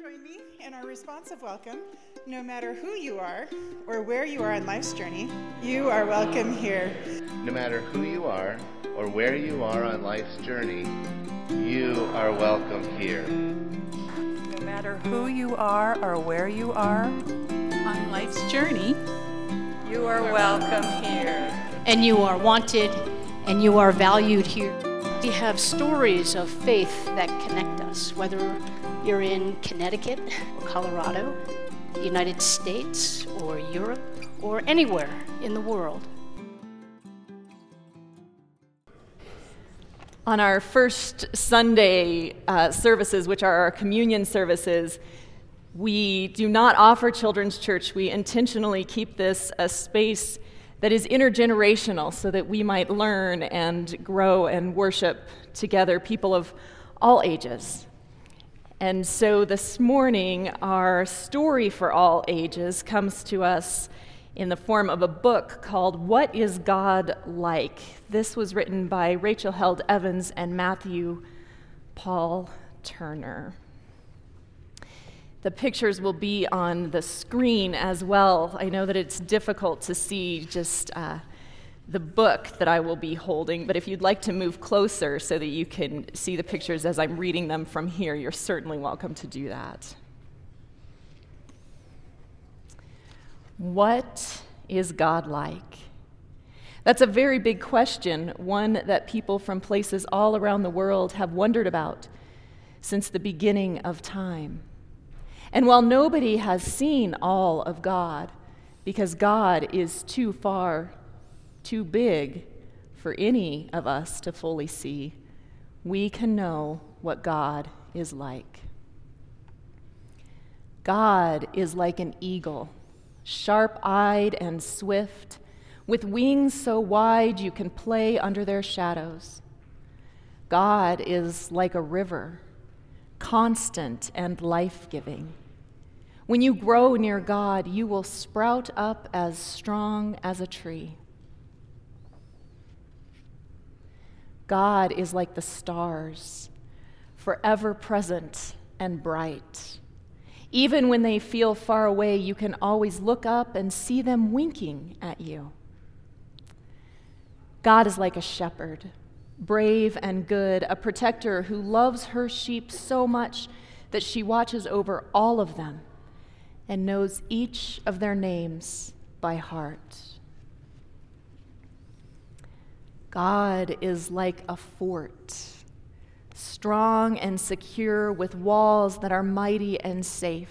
join me in our responsive welcome. No matter who you are or where you are on life's journey, you are welcome here. No matter who you are or where you are on life's journey, you are welcome here. No matter who you are or where you are on life's journey, you are welcome here. And you are wanted and you are valued here. We have stories of faith that connect us, whether you're in Connecticut or Colorado, the United States or Europe or anywhere in the world. On our first Sunday uh, services, which are our communion services, we do not offer children's church. We intentionally keep this a space that is intergenerational so that we might learn and grow and worship together, people of all ages. And so this morning, our story for all ages comes to us in the form of a book called What is God Like? This was written by Rachel Held Evans and Matthew Paul Turner. The pictures will be on the screen as well. I know that it's difficult to see just uh, the book that I will be holding, but if you'd like to move closer so that you can see the pictures as I'm reading them from here, you're certainly welcome to do that. What is God like? That's a very big question, one that people from places all around the world have wondered about since the beginning of time. And while nobody has seen all of God, because God is too far too big for any of us to fully see, we can know what God is like. God is like an eagle, sharp eyed and swift, with wings so wide you can play under their shadows. God is like a river, constant and life giving. When you grow near God, you will sprout up as strong as a tree. God is like the stars, forever present and bright. Even when they feel far away, you can always look up and see them winking at you. God is like a shepherd, brave and good, a protector who loves her sheep so much that she watches over all of them and knows each of their names by heart. God is like a fort, strong and secure with walls that are mighty and safe.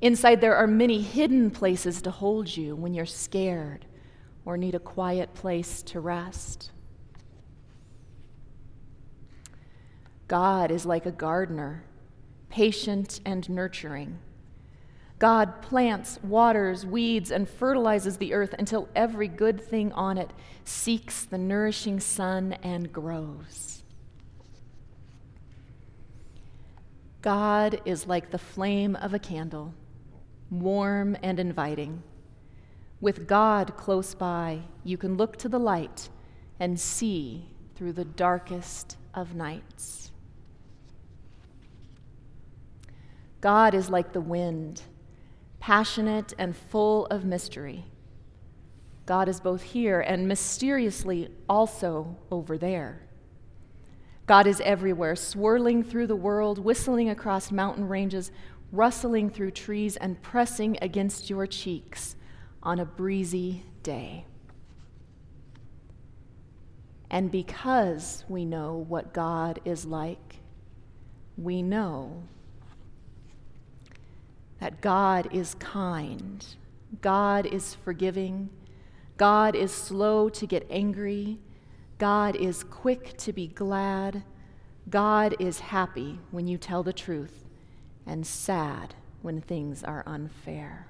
Inside, there are many hidden places to hold you when you're scared or need a quiet place to rest. God is like a gardener, patient and nurturing. God plants, waters, weeds, and fertilizes the earth until every good thing on it seeks the nourishing sun and grows. God is like the flame of a candle, warm and inviting. With God close by, you can look to the light and see through the darkest of nights. God is like the wind passionate and full of mystery. God is both here and mysteriously also over there. God is everywhere, swirling through the world, whistling across mountain ranges, rustling through trees, and pressing against your cheeks on a breezy day. And because we know what God is like, we know that God is kind, God is forgiving, God is slow to get angry, God is quick to be glad, God is happy when you tell the truth, and sad when things are unfair.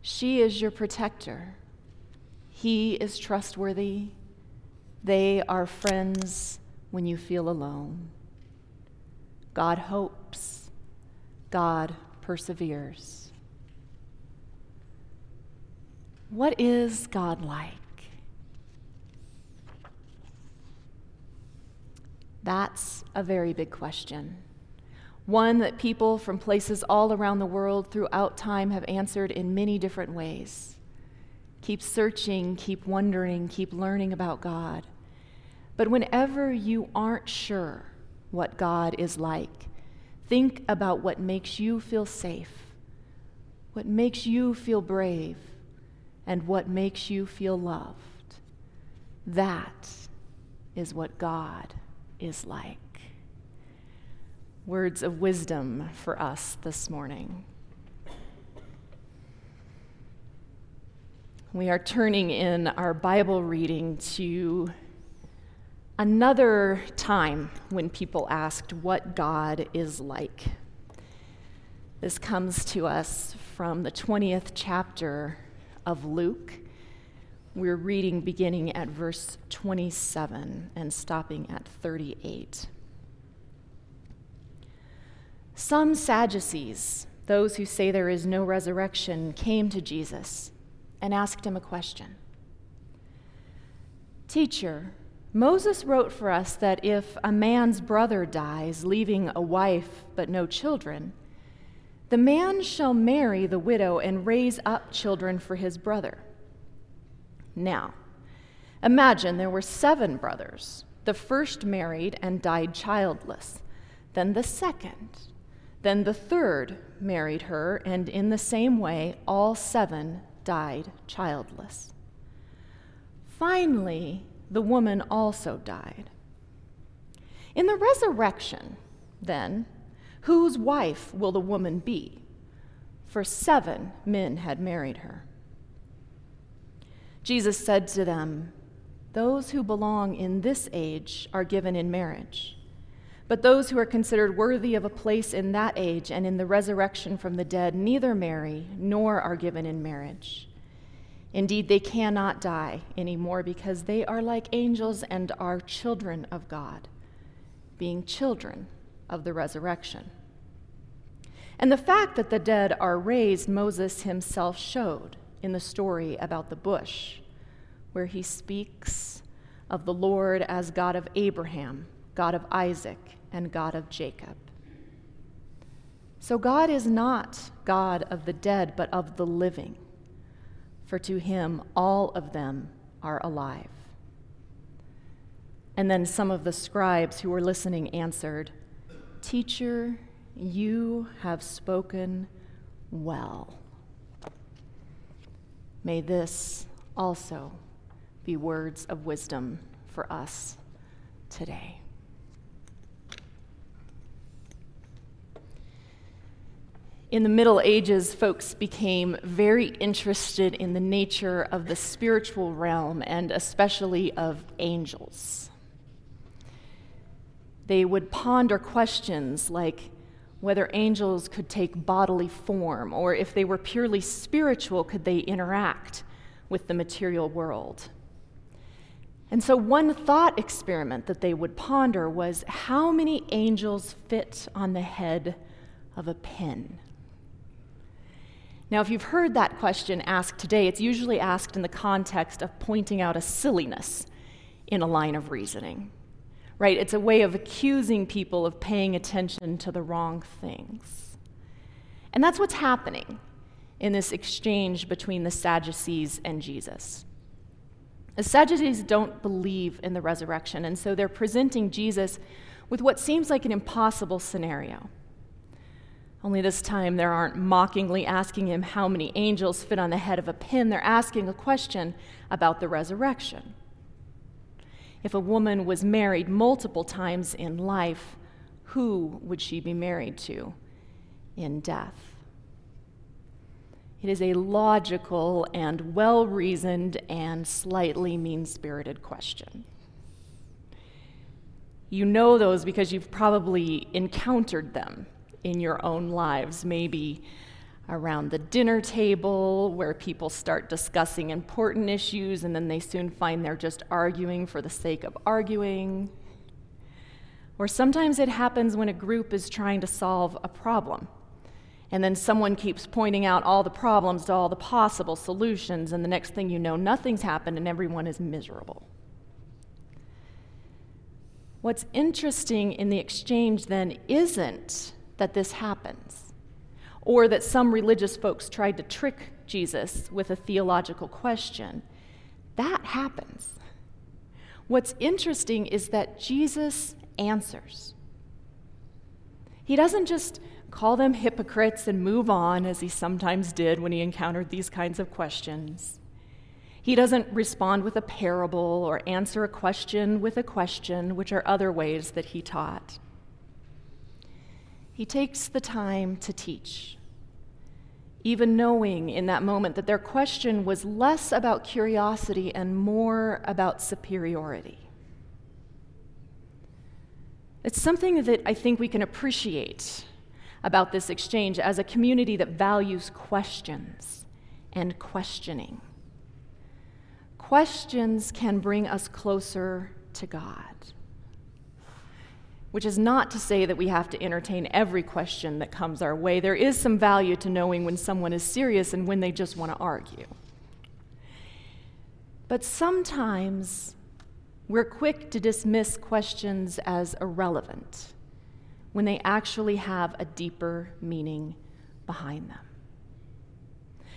She is your protector. He is trustworthy. They are friends when you feel alone. God hopes, God perseveres. What is God like? That's a very big question. One that people from places all around the world throughout time have answered in many different ways. Keep searching, keep wondering, keep learning about God. But whenever you aren't sure what God is like, think about what makes you feel safe, what makes you feel brave, and what makes you feel loved. That is what God is like. Words of wisdom for us this morning. We are turning in our Bible reading to another time when people asked what God is like. This comes to us from the 20th chapter of Luke. We're reading beginning at verse 27 and stopping at 38. Some Sadducees, those who say there is no resurrection, came to Jesus and asked him a question Teacher, Moses wrote for us that if a man's brother dies, leaving a wife but no children, the man shall marry the widow and raise up children for his brother. Now, imagine there were seven brothers. The first married and died childless, then the second, then the third married her, and in the same way, all seven died childless. Finally, the woman also died. In the resurrection, then, whose wife will the woman be? For seven men had married her. Jesus said to them, Those who belong in this age are given in marriage. But those who are considered worthy of a place in that age and in the resurrection from the dead neither marry nor are given in marriage. Indeed, they cannot die anymore because they are like angels and are children of God, being children of the resurrection. And the fact that the dead are raised, Moses himself showed in the story about the bush, where he speaks of the Lord as God of Abraham, God of Isaac, and God of Jacob. So God is not God of the dead, but of the living for to him all of them are alive. And then some of the scribes who were listening answered, Teacher, you have spoken well. May this also be words of wisdom for us today. In the Middle Ages, folks became very interested in the nature of the spiritual realm and especially of angels. They would ponder questions like whether angels could take bodily form, or if they were purely spiritual, could they interact with the material world? And so, one thought experiment that they would ponder was how many angels fit on the head of a pin? Now, if you've heard that question asked today, it's usually asked in the context of pointing out a silliness in a line of reasoning, right? It's a way of accusing people of paying attention to the wrong things. And that's what's happening in this exchange between the Sadducees and Jesus. The Sadducees don't believe in the resurrection, and so they're presenting Jesus with what seems like an impossible scenario. Only this time, they aren't mockingly asking him how many angels fit on the head of a pin. They're asking a question about the resurrection. If a woman was married multiple times in life, who would she be married to in death? It is a logical and well reasoned and slightly mean spirited question. You know those because you've probably encountered them in your own lives, maybe around the dinner table where people start discussing important issues and then they soon find they're just arguing for the sake of arguing. Or sometimes it happens when a group is trying to solve a problem. And then someone keeps pointing out all the problems to all the possible solutions, and the next thing you know, nothing's happened and everyone is miserable. What's interesting in the exchange then isn't that this happens, or that some religious folks tried to trick Jesus with a theological question. That happens. What's interesting is that Jesus answers. He doesn't just call them hypocrites and move on, as he sometimes did when he encountered these kinds of questions. He doesn't respond with a parable or answer a question with a question, which are other ways that he taught. He takes the time to teach, even knowing in that moment that their question was less about curiosity and more about superiority. It's something that I think we can appreciate about this exchange as a community that values questions and questioning. Questions can bring us closer to God. Which is not to say that we have to entertain every question that comes our way. There is some value to knowing when someone is serious and when they just want to argue. But sometimes we're quick to dismiss questions as irrelevant when they actually have a deeper meaning behind them.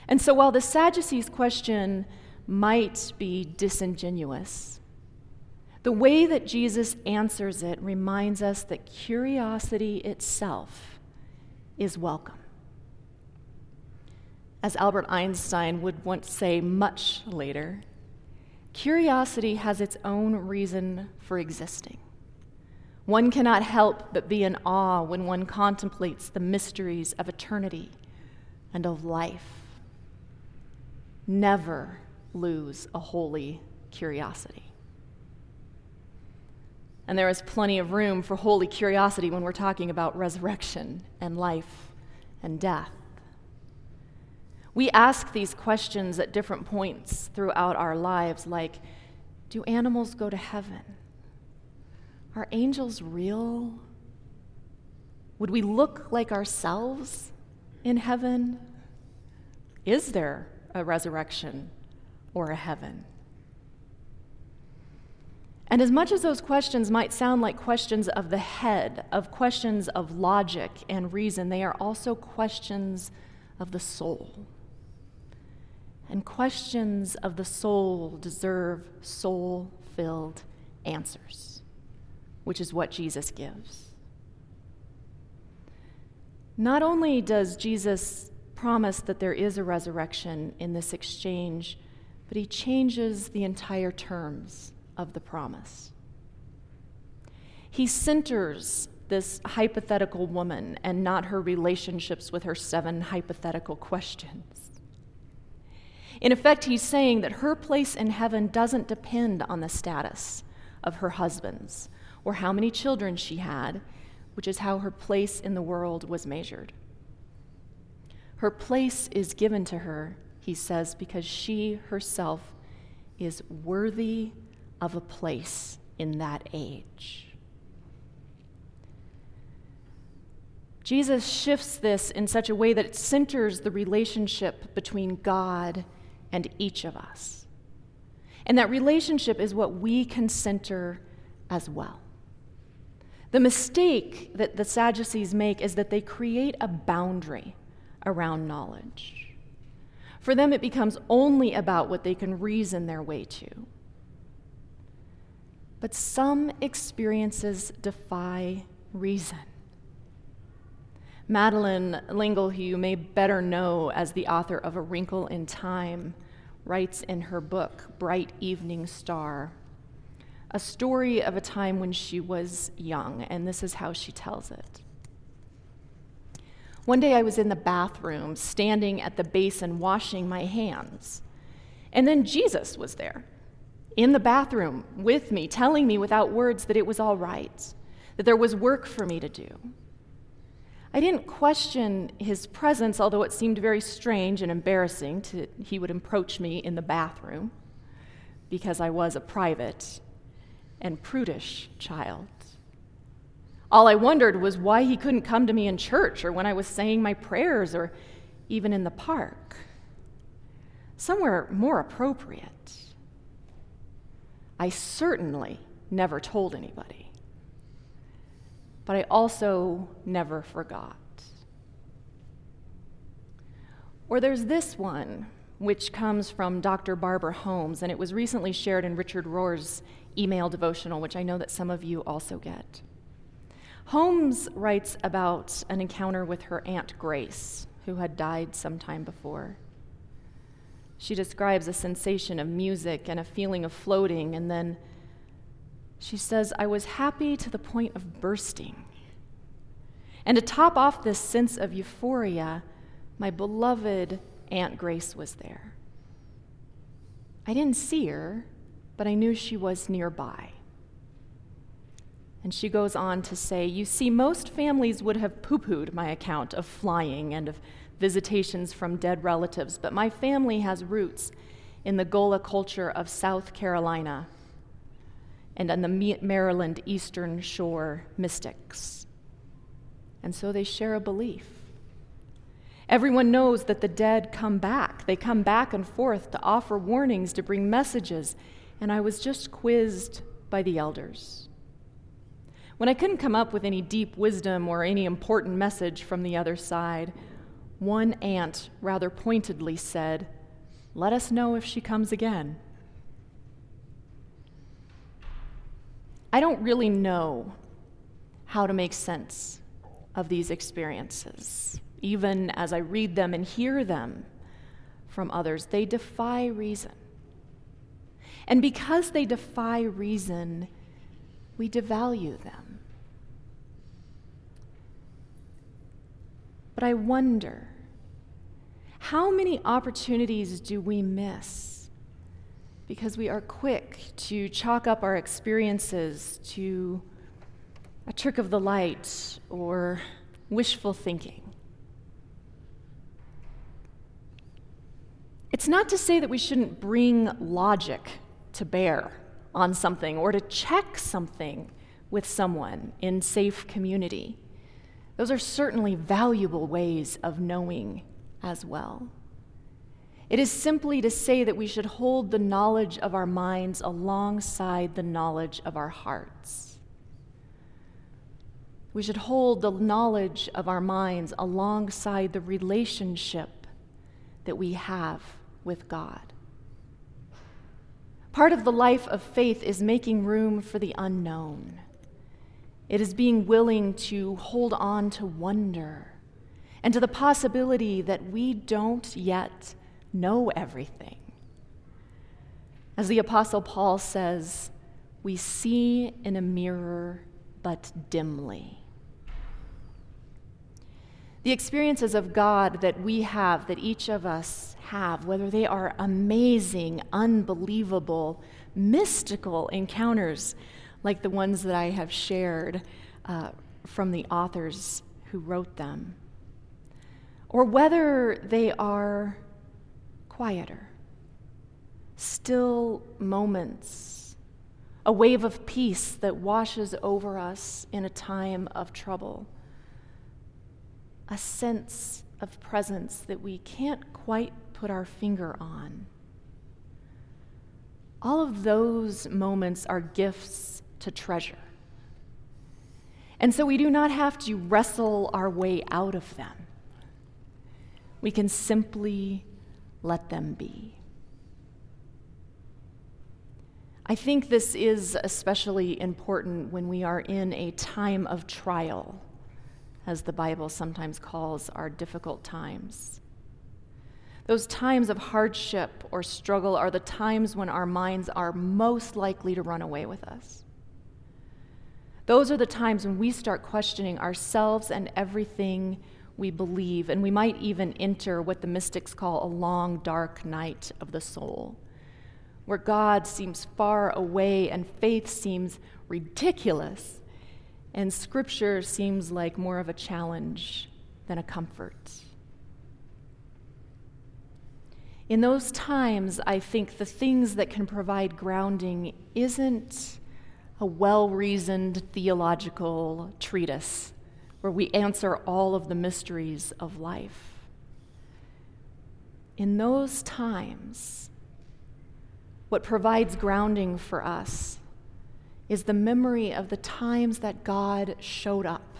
And so while the Sadducees' question might be disingenuous. The way that Jesus answers it reminds us that curiosity itself is welcome. As Albert Einstein would once say much later, curiosity has its own reason for existing. One cannot help but be in awe when one contemplates the mysteries of eternity and of life. Never lose a holy curiosity. And there is plenty of room for holy curiosity when we're talking about resurrection and life and death. We ask these questions at different points throughout our lives, like Do animals go to heaven? Are angels real? Would we look like ourselves in heaven? Is there a resurrection or a heaven? And as much as those questions might sound like questions of the head, of questions of logic and reason, they are also questions of the soul. And questions of the soul deserve soul filled answers, which is what Jesus gives. Not only does Jesus promise that there is a resurrection in this exchange, but he changes the entire terms of the promise. He centers this hypothetical woman and not her relationships with her seven hypothetical questions. In effect, he's saying that her place in heaven doesn't depend on the status of her husbands or how many children she had, which is how her place in the world was measured. Her place is given to her he says, because she herself is worthy of a place in that age. Jesus shifts this in such a way that it centers the relationship between God and each of us. And that relationship is what we can center as well. The mistake that the Sadducees make is that they create a boundary around knowledge. For them, it becomes only about what they can reason their way to. But some experiences defy reason. Madeleine L'Engle, who you may better know as the author of A Wrinkle in Time, writes in her book, Bright Evening Star, a story of a time when she was young, and this is how she tells it. One day I was in the bathroom, standing at the basin, washing my hands. And then Jesus was there, in the bathroom with me, telling me without words that it was all right, that there was work for me to do. I didn't question his presence, although it seemed very strange and embarrassing to he would approach me in the bathroom because I was a private and prudish child. All I wondered was why he couldn't come to me in church or when I was saying my prayers or even in the park. Somewhere more appropriate. I certainly never told anybody but I also never forgot. Or there's this one, which comes from Dr. Barbara Holmes, and it was recently shared in Richard Rohr's email devotional, which I know that some of you also get. Holmes writes about an encounter with her Aunt Grace, who had died some time before. She describes a sensation of music and a feeling of floating, and then she says, I was happy to the point of bursting. And to top off this sense of euphoria, my beloved Aunt Grace was there. I didn't see her, but I knew she was nearby. And she goes on to say, You see, most families would have poo pooed my account of flying and of visitations from dead relatives, but my family has roots in the Gullah culture of South Carolina and on the Maryland Eastern Shore mystics. And so they share a belief. Everyone knows that the dead come back. They come back and forth to offer warnings, to bring messages. And I was just quizzed by the elders. When I couldn't come up with any deep wisdom or any important message from the other side, one aunt rather pointedly said, Let us know if she comes again. I don't really know how to make sense of these experiences, even as I read them and hear them from others. They defy reason. And because they defy reason, we devalue them. But I wonder how many opportunities do we miss because we are quick to chalk up our experiences to a trick of the light or wishful thinking. It's not to say that we shouldn't bring logic to bear on something or to check something with someone in safe community. Those are certainly valuable ways of knowing as well. It is simply to say that we should hold the knowledge of our minds alongside the knowledge of our hearts. We should hold the knowledge of our minds alongside the relationship that we have with God. Part of the life of faith is making room for the unknown. It is being willing to hold on to wonder and to the possibility that we don't yet know everything. As the Apostle Paul says, we see in a mirror but dimly. The experiences of God that we have, that each of us have, whether they are amazing, unbelievable, mystical encounters like the ones that I have shared uh, from the authors who wrote them, or whether they are quieter, still moments, a wave of peace that washes over us in a time of trouble, a sense of presence that we can't quite put our finger on. All of those moments are gifts to treasure. And so we do not have to wrestle our way out of them. We can simply let them be. I think this is especially important when we are in a time of trial, as the Bible sometimes calls our difficult times. Those times of hardship or struggle are the times when our minds are most likely to run away with us. Those are the times when we start questioning ourselves and everything we believe, and we might even enter what the mystics call a long, dark night of the soul, where God seems far away and faith seems ridiculous, and scripture seems like more of a challenge than a comfort. In those times, I think the things that can provide grounding isn't a well reasoned theological treatise where we answer all of the mysteries of life. In those times, what provides grounding for us is the memory of the times that God showed up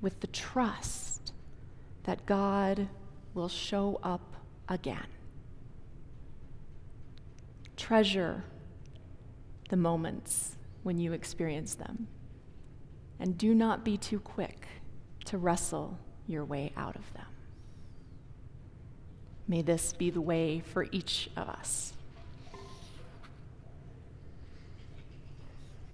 with the trust that God will show up again. Treasure the moments when you experience them, and do not be too quick to wrestle your way out of them. May this be the way for each of us.